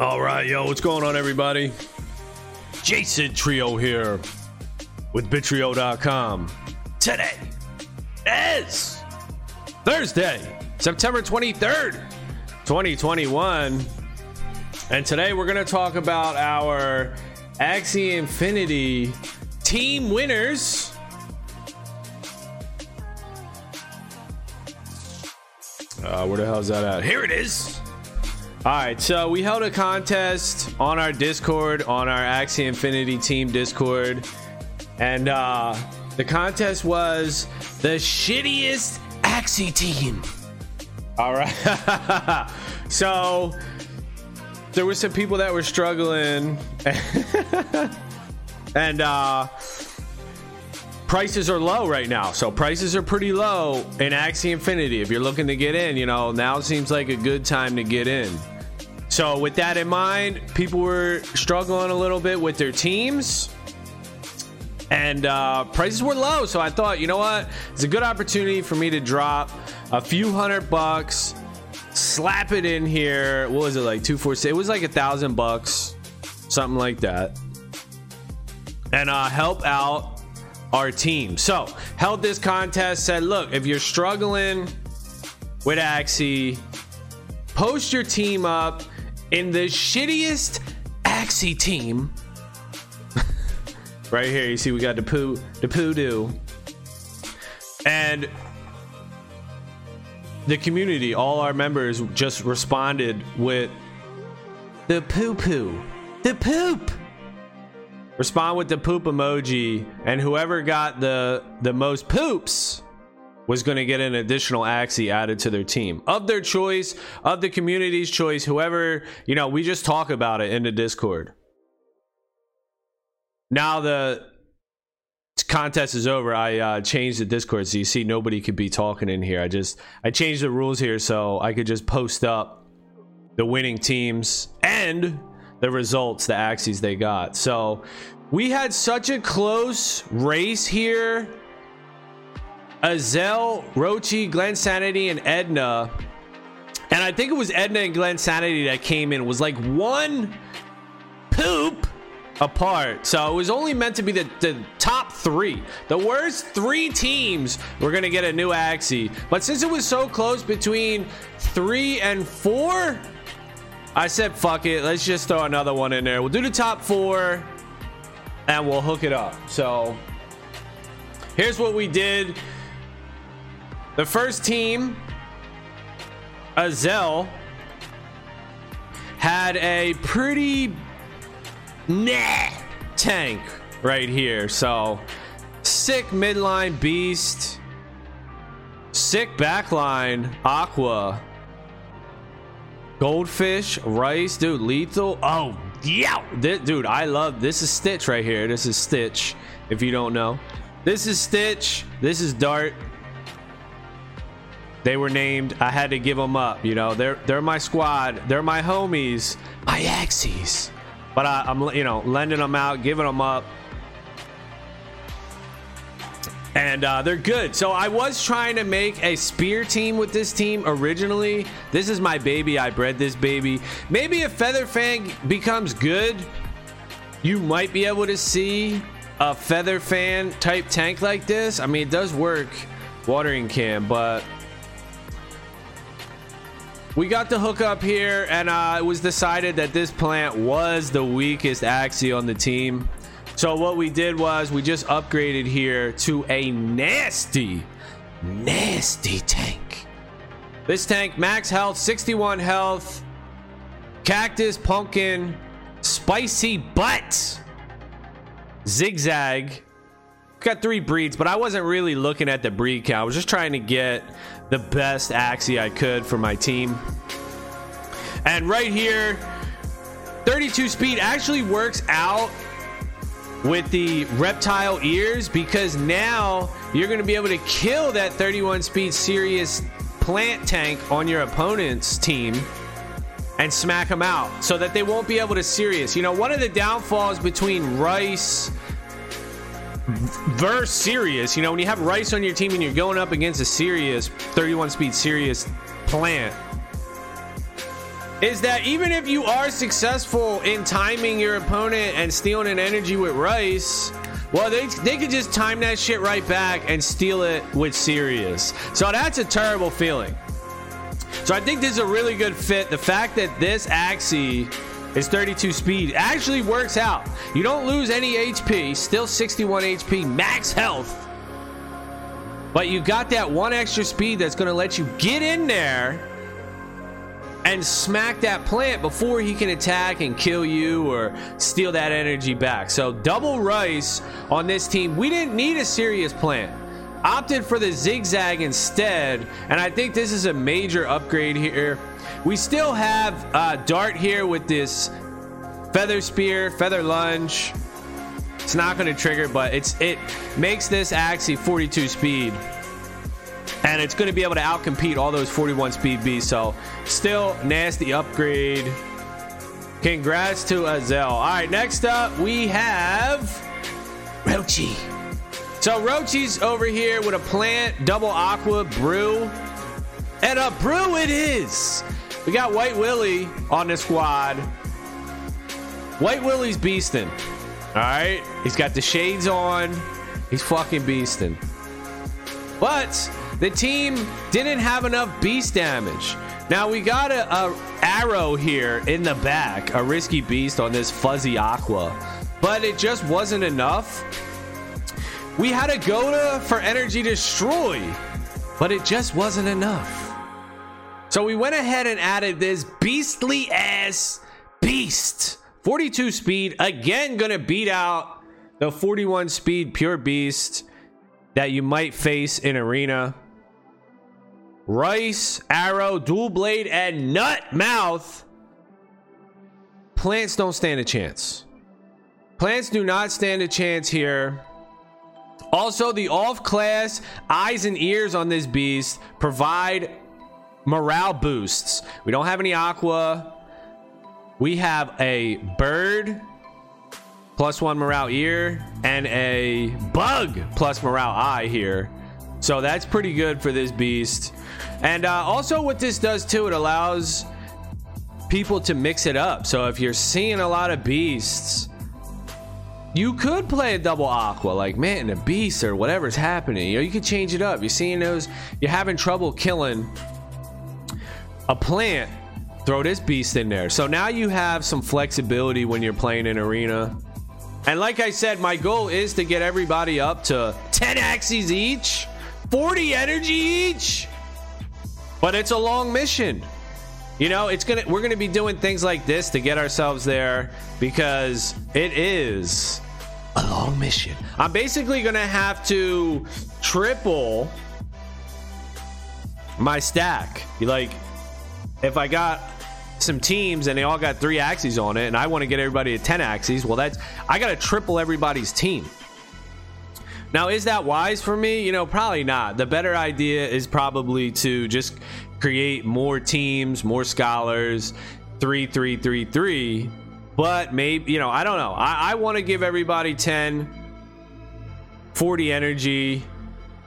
All right, yo, what's going on, everybody? Jason Trio here with Bitrio.com. Today is Thursday, September 23rd, 2021. And today we're going to talk about our Axie Infinity team winners. Uh, where the hell is that at? Here it is. All right, so we held a contest on our Discord, on our Axie Infinity team Discord, and uh, the contest was the shittiest Axie team. All right, so there were some people that were struggling, and uh, prices are low right now. So prices are pretty low in Axie Infinity. If you're looking to get in, you know, now seems like a good time to get in. So with that in mind, people were struggling a little bit with their teams. And uh, prices were low, so I thought, you know what? It's a good opportunity for me to drop a few hundred bucks, slap it in here. What was it like? Two, four, six? It was like a thousand bucks, something like that, and uh, help out our team. So, held this contest, said, look, if you're struggling with Axie, post your team up in the shittiest Axie team. right here, you see we got the poo the poo. And the community, all our members just responded with the poo poo. The poop respond with the poop emoji and whoever got the the most poops was going to get an additional axie added to their team of their choice of the community's choice whoever you know we just talk about it in the discord now the contest is over i uh, changed the discord so you see nobody could be talking in here i just i changed the rules here so i could just post up the winning teams and the results, the axies they got. So we had such a close race here. Azel, Rochi, Glen Sanity, and Edna. And I think it was Edna and Glen Sanity that came in. It was like one poop apart. So it was only meant to be the, the top three. The worst three teams were going to get a new Axie. But since it was so close between three and four, I said, fuck it. Let's just throw another one in there. We'll do the top four and we'll hook it up. So here's what we did. The first team, Azel, had a pretty nah tank right here. So sick midline beast, sick backline aqua Goldfish, rice, dude, lethal. Oh, yeah, this, dude, I love this. Is Stitch right here? This is Stitch. If you don't know, this is Stitch. This is Dart. They were named. I had to give them up. You know, they're they're my squad. They're my homies, my axes. But I, I'm you know lending them out, giving them up and uh, they're good. So I was trying to make a spear team with this team originally. This is my baby. I bred this baby. Maybe if Feather Fan becomes good, you might be able to see a Feather Fan type tank like this. I mean, it does work watering can, but we got the hook up here, and uh, it was decided that this plant was the weakest Axie on the team. So what we did was we just upgraded here to a nasty, nasty tank. This tank, max health, 61 health, cactus, pumpkin, spicy butt, zigzag. Got three breeds, but I wasn't really looking at the breed count. I was just trying to get the best Axie I could for my team. And right here, 32 speed actually works out with the reptile ears because now you're going to be able to kill that 31 speed serious plant tank on your opponent's team and smack them out so that they won't be able to serious. You know, one of the downfalls between Rice versus Serious, you know, when you have Rice on your team and you're going up against a serious 31 speed serious plant, is that even if you are successful in timing your opponent and stealing an energy with Rice, well, they, they could just time that shit right back and steal it with Serious. So that's a terrible feeling. So I think this is a really good fit. The fact that this Axie is 32 speed actually works out. You don't lose any HP, still 61 HP, max health. But you got that one extra speed that's going to let you get in there and smack that plant before he can attack and kill you or steal that energy back. So double rice on this team. We didn't need a serious plant. Opted for the zigzag instead, and I think this is a major upgrade here. We still have uh, Dart here with this feather spear, feather lunge. It's not going to trigger, but it's it makes this Axie 42 speed and it's going to be able to outcompete all those 41 speed beasts. So, still nasty upgrade. Congrats to Azel. All right, next up we have Rochi. So Rochi's over here with a plant, double aqua, brew, and a brew it is. We got White Willie on the squad. White Willie's beasting. All right, he's got the shades on. He's fucking beasting. But the team didn't have enough beast damage. Now we got a, a arrow here in the back, a risky beast on this fuzzy aqua, but it just wasn't enough. We had a Goda for energy destroy, but it just wasn't enough. So we went ahead and added this beastly ass beast. 42 speed, again, gonna beat out the 41 speed pure beast that you might face in arena. Rice, Arrow, Dual Blade, and Nut Mouth. Plants don't stand a chance. Plants do not stand a chance here. Also, the off class eyes and ears on this beast provide morale boosts. We don't have any aqua. We have a bird plus one morale ear and a bug plus morale eye here. So that's pretty good for this beast. And uh, also, what this does too, it allows people to mix it up. So if you're seeing a lot of beasts, you could play a double aqua, like man, a beast or whatever's happening. You know, you could change it up. You're seeing those, you're having trouble killing a plant. Throw this beast in there. So now you have some flexibility when you're playing in arena. And like I said, my goal is to get everybody up to 10 axes each, 40 energy each. But it's a long mission. You know, it's gonna we're gonna be doing things like this to get ourselves there because it is a long mission. I'm basically gonna have to triple my stack. Like, if I got some teams and they all got three axes on it, and I want to get everybody to 10 axes, well, that's I got to triple everybody's team. Now, is that wise for me? You know, probably not. The better idea is probably to just create more teams, more scholars, three, three, three, three. But maybe, you know, I don't know. I, I want to give everybody 10, 40 energy,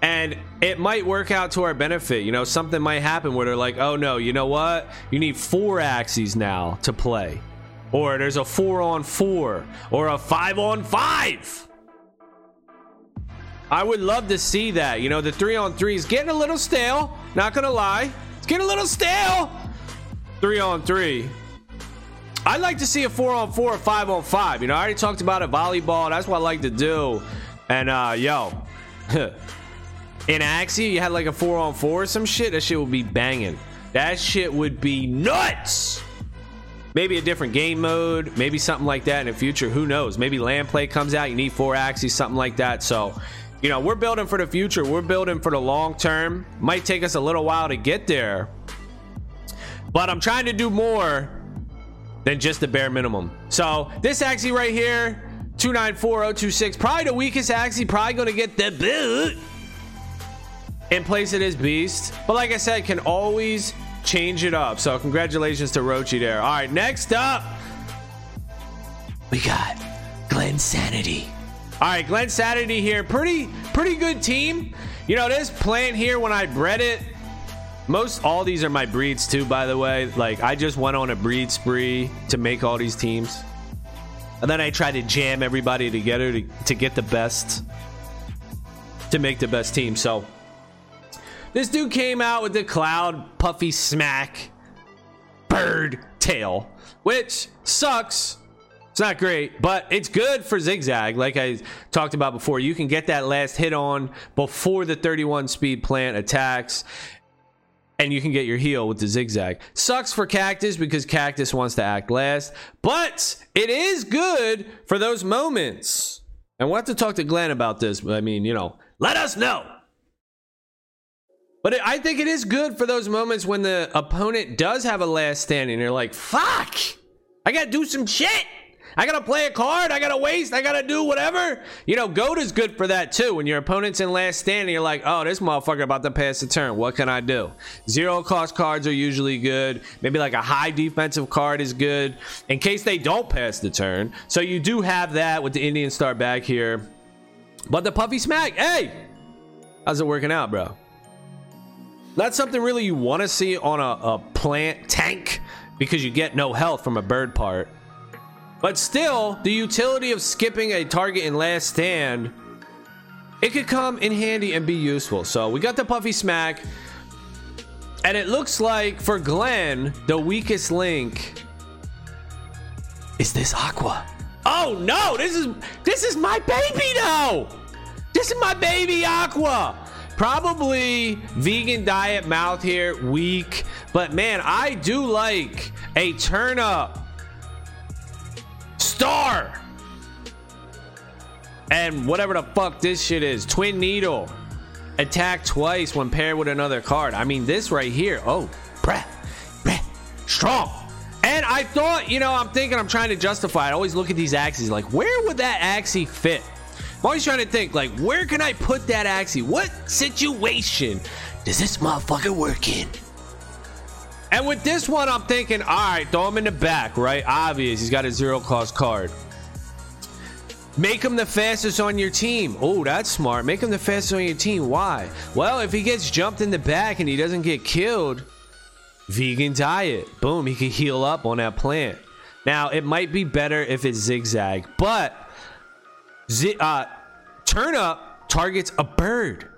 and it might work out to our benefit. You know, something might happen where they're like, oh no, you know what? You need four axes now to play. Or there's a four on four, or a five on five. I would love to see that. You know, the three on three is getting a little stale. Not gonna lie, it's getting a little stale. Three on three. I'd like to see a four on four, or five on five. You know, I already talked about a volleyball. That's what I like to do. And uh, yo, in Axie, you had like a four on four or some shit. That shit would be banging. That shit would be nuts. Maybe a different game mode, maybe something like that in the future. Who knows? Maybe land play comes out. You need four axes, something like that. So you know, we're building for the future. We're building for the long term. Might take us a little while to get there. But I'm trying to do more than just the bare minimum. So this Axie right here, 294026, probably the weakest Axie, probably gonna get the boot in place of this beast. But like I said, can always change it up. So congratulations to Rochi there. All right, next up, we got Glen Sanity. All right, Glen Sanity here. Pretty, pretty good team. You know, this plant here, when I bred it, Most all these are my breeds too, by the way. Like I just went on a breed spree to make all these teams. And then I tried to jam everybody together to, to get the best to make the best team. So this dude came out with the cloud puffy smack bird tail, which sucks. It's not great, but it's good for zigzag. Like I talked about before, you can get that last hit on before the 31 speed plant attacks. And you can get your heal with the zigzag. Sucks for Cactus because Cactus wants to act last, but it is good for those moments. And we'll have to talk to Glenn about this. I mean, you know, let us know. But I think it is good for those moments when the opponent does have a last stand and you're like, fuck, I gotta do some shit. I gotta play a card. I gotta waste. I gotta do whatever. You know, goat is good for that too. When your opponent's in last stand, and you're like, oh, this motherfucker about to pass the turn. What can I do? Zero cost cards are usually good. Maybe like a high defensive card is good in case they don't pass the turn. So you do have that with the Indian Star back here. But the Puffy Smack, hey, how's it working out, bro? That's something really you want to see on a, a plant tank because you get no health from a bird part. But still, the utility of skipping a target in last stand, it could come in handy and be useful. So we got the Puffy Smack. And it looks like for Glenn, the weakest link is this Aqua. Oh no, this is this is my baby now. This is my baby Aqua. Probably vegan diet mouth here, weak. But man, I do like a turn up star. And whatever the fuck this shit is, twin needle. Attack twice when paired with another card. I mean, this right here. Oh, breh, breh, strong. And I thought, you know, I'm thinking, I'm trying to justify. I always look at these axes like, where would that axie fit? I'm always trying to think, like, where can I put that axie? What situation does this motherfucker work in? And with this one, I'm thinking, all right, throw him in the back, right? Obvious. He's got a zero cost card. Make him the fastest on your team. Oh, that's smart. Make him the fastest on your team. Why? Well, if he gets jumped in the back and he doesn't get killed, vegan diet. Boom, he can heal up on that plant. Now, it might be better if it's zigzag, but uh, turn up targets a bird.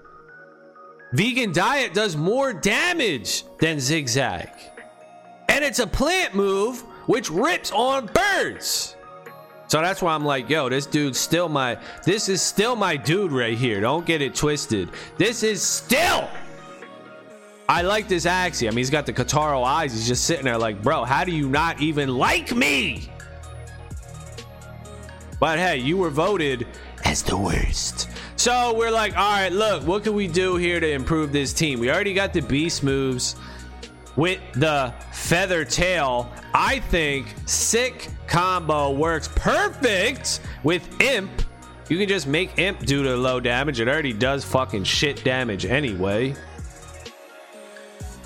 Vegan diet does more damage than zigzag. And it's a plant move which rips on birds. So that's why I'm like, yo, this dude's still my this is still my dude right here. Don't get it twisted. This is still I like this Axie. I mean, he's got the Kataro eyes. He's just sitting there like, bro, how do you not even like me? But hey, you were voted as the worst. So we're like, all right, look, what can we do here to improve this team? We already got the beast moves with the feather tail. I think sick combo works perfect with imp. You can just make imp do the low damage. It already does fucking shit damage anyway.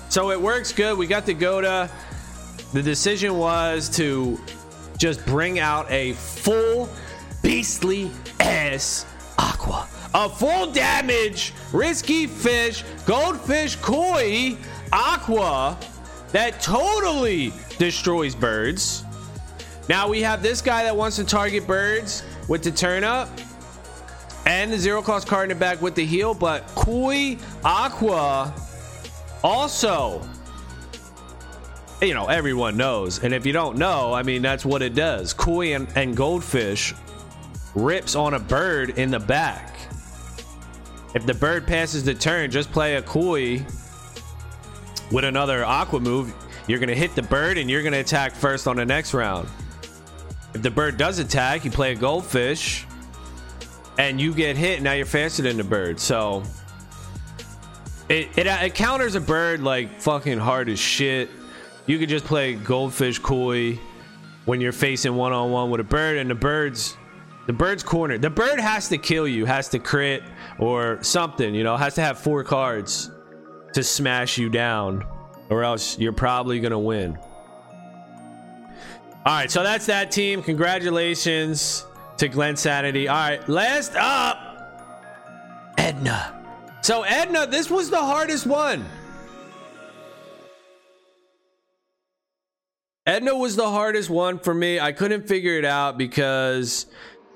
So it works good. We got the Goda. The decision was to just bring out a full beastly ass. A full damage, risky fish, goldfish koi, aqua that totally destroys birds. Now we have this guy that wants to target birds with the turn up and the zero cost card in the back with the heal, but Koi Aqua also, you know, everyone knows. And if you don't know, I mean, that's what it does. Koi and, and Goldfish rips on a bird in the back. If the bird passes the turn, just play a Koi with another Aqua move. You're going to hit the bird and you're going to attack first on the next round. If the bird does attack, you play a Goldfish and you get hit. Now you're faster than the bird. So it, it, it counters a bird like fucking hard as shit. You could just play Goldfish Koi when you're facing one on one with a bird, and the bird's the bird's corner. The bird has to kill you, has to crit or something, you know, has to have four cards to smash you down, or else you're probably gonna win. All right, so that's that team. Congratulations to Glenn Sanity. All right, last up, Edna. So, Edna, this was the hardest one. Edna was the hardest one for me. I couldn't figure it out because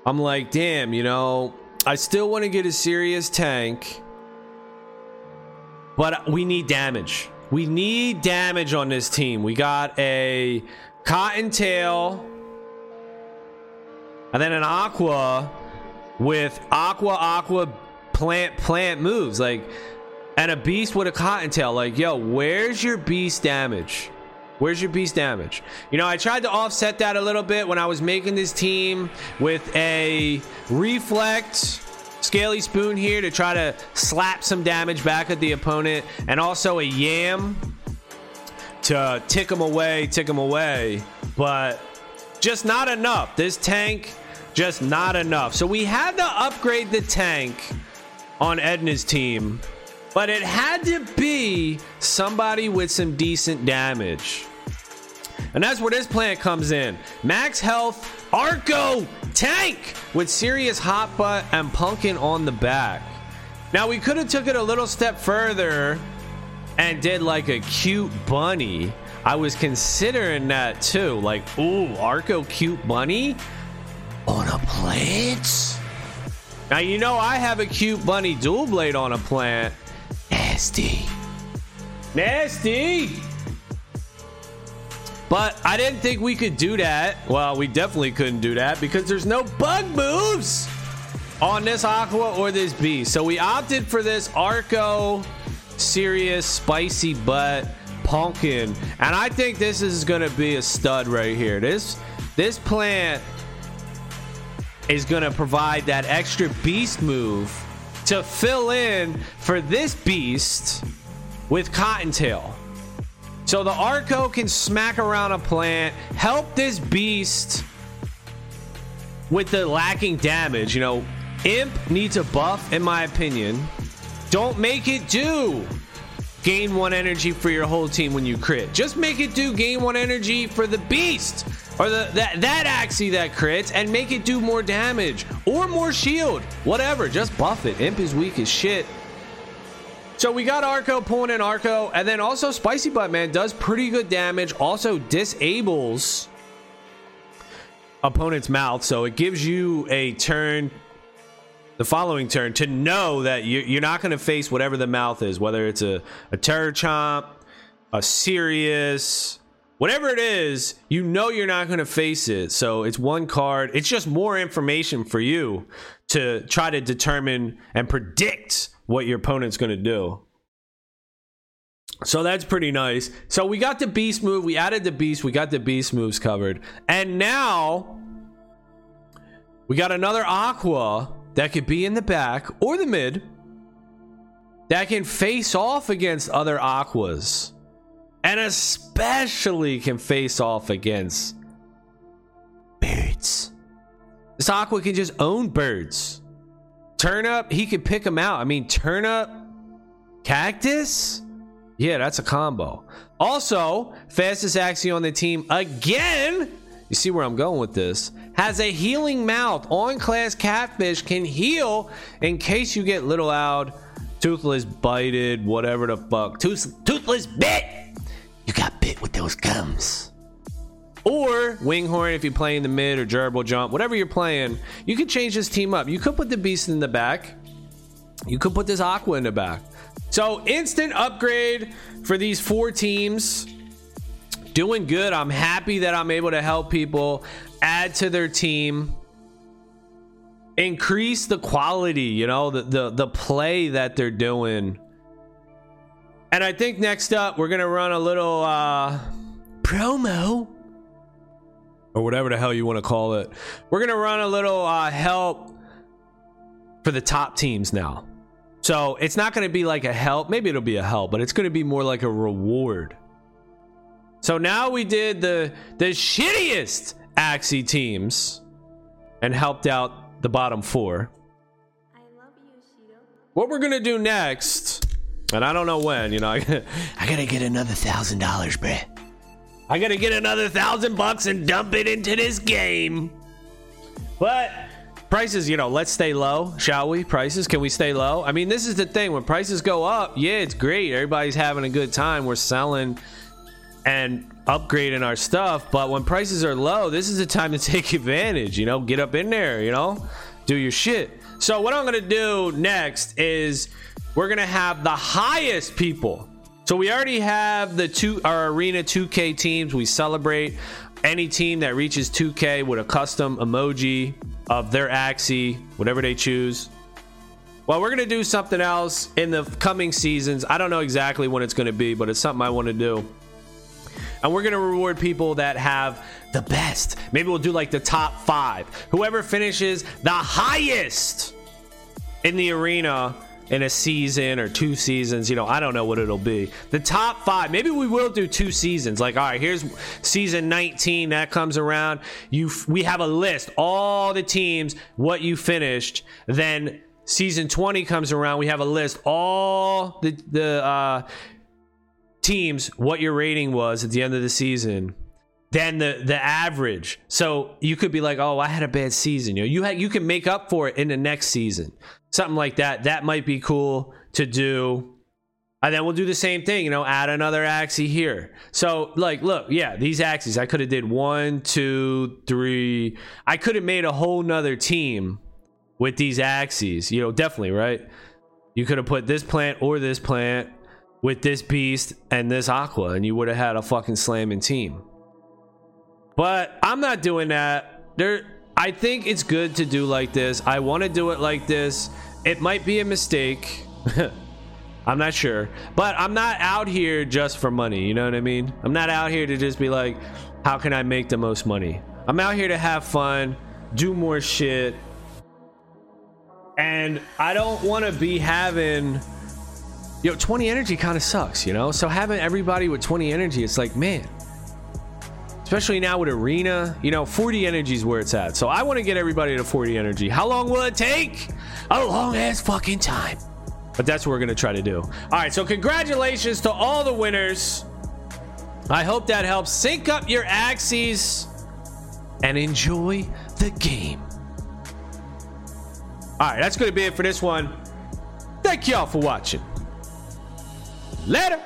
I'm like, damn, you know, I still want to get a serious tank, but we need damage. We need damage on this team. We got a Cottontail and then an Aqua with Aqua Aqua plant plant moves like and a beast with a cottontail like yo where's your beast damage Where's your beast damage? You know, I tried to offset that a little bit when I was making this team with a reflect scaly spoon here to try to slap some damage back at the opponent and also a yam to tick them away, tick them away, but just not enough. This tank just not enough. So we had to upgrade the tank on Edna's team, but it had to be somebody with some decent damage. And that's where this plant comes in. Max health, Arco, tank with serious hot butt and pumpkin on the back. Now we could have took it a little step further and did like a cute bunny. I was considering that too. Like, ooh, Arco cute bunny on a plant. Now you know I have a cute bunny dual blade on a plant. Nasty. Nasty. But I didn't think we could do that. Well, we definitely couldn't do that because there's no bug moves on this Aqua or this Beast. So we opted for this Arco serious spicy butt pumpkin. And I think this is going to be a stud right here. This this plant is going to provide that extra beast move to fill in for this beast with Cottontail. So the Arco can smack around a plant, help this beast with the lacking damage. You know, Imp needs a buff, in my opinion. Don't make it do gain one energy for your whole team when you crit. Just make it do gain one energy for the beast or the that that axie that crits and make it do more damage or more shield. Whatever, just buff it. Imp is weak as shit. So we got Arco pulling in Arco, and then also Spicy Butt Man does pretty good damage. Also disables opponent's mouth, so it gives you a turn, the following turn, to know that you're not going to face whatever the mouth is, whether it's a a Turd Chomp, a Serious, whatever it is. You know you're not going to face it, so it's one card. It's just more information for you to try to determine and predict what your opponent's going to do. So that's pretty nice. So we got the beast move. We added the beast. We got the beast moves covered. And now we got another aqua that could be in the back or the mid that can face off against other aquas. And especially can face off against birds. This aqua can just own birds. Turnip, he could pick them out. I mean, turnip, cactus. Yeah, that's a combo. Also, fastest axie on the team again. You see where I'm going with this? Has a healing mouth. On class catfish can heal in case you get little out, toothless bited, whatever the fuck. Tooth, toothless bit. You got bit with those gums. Or Winghorn if you're playing the mid or Gerbil Jump, whatever you're playing, you could change this team up. You could put the Beast in the back. You could put this Aqua in the back. So instant upgrade for these four teams. Doing good. I'm happy that I'm able to help people add to their team. Increase the quality, you know, the the, the play that they're doing. And I think next up we're gonna run a little uh promo or whatever the hell you want to call it. We're going to run a little uh, help for the top teams now. So it's not going to be like a help. Maybe it'll be a help, but it's going to be more like a reward. So now we did the the shittiest Axie teams and helped out the bottom four. You, What we're gonna do next, and I don't know when. You know, I, I gotta get another thousand dollars, Brett. I gotta get another thousand bucks and dump it into this game. But prices, you know, let's stay low, shall we? Prices, can we stay low? I mean, this is the thing. When prices go up, yeah, it's great. Everybody's having a good time. We're selling and upgrading our stuff. But when prices are low, this is the time to take advantage. You know, get up in there. You know, do your shit. So what I'm gonna do next is we're gonna have the highest people. So we already have the two our arena 2K teams. We celebrate any team that reaches 2K with a custom emoji of their Axie, whatever they choose. Well, we're gonna do something else in the coming seasons. I don't know exactly when it's gonna be, but it's something I want to do. And we're gonna reward people that have the best. Maybe we'll do like the top five. Whoever finishes the highest in the arena in a season or two seasons, you know, I don't know what it'll be. The top five, maybe we will do two seasons. Like, all right, here's season 19 that comes around. You, we have a list, all the teams, what you finished. Then season 20 comes around, we have a list, all the the uh, teams, what your rating was at the end of the season than the the average. So you could be like, "Oh, I had a bad season." You know, you you can make up for it in the next season. Something like that. That might be cool to do. And then we'll do the same thing, you know, add another axis here. So, like, look, yeah, these axes, I could have did one, two, three. I could have made a whole nother team with these axes, You know, definitely, right? You could have put this plant or this plant with this beast and this aqua, and you would have had a fucking slamming team. But I'm not doing that. There I think it's good to do like this. I want to do it like this. It might be a mistake. I'm not sure. But I'm not out here just for money, you know what I mean? I'm not out here to just be like, how can I make the most money? I'm out here to have fun, do more shit. And I don't want to be having know 20 energy kind of sucks, you know? So having everybody with 20 energy, it's like, man, especially now with arena you know 40 energy is where it's at. So i want to get everybody to 40 energy. How long will it take? A long ass fucking time. But that's what we're gonna try to do. All right so congratulations to all the winners. I hope that helps. Sync up your axes and enjoy the game. All right that's gonna be it for this one. Thank y'all for watching. Later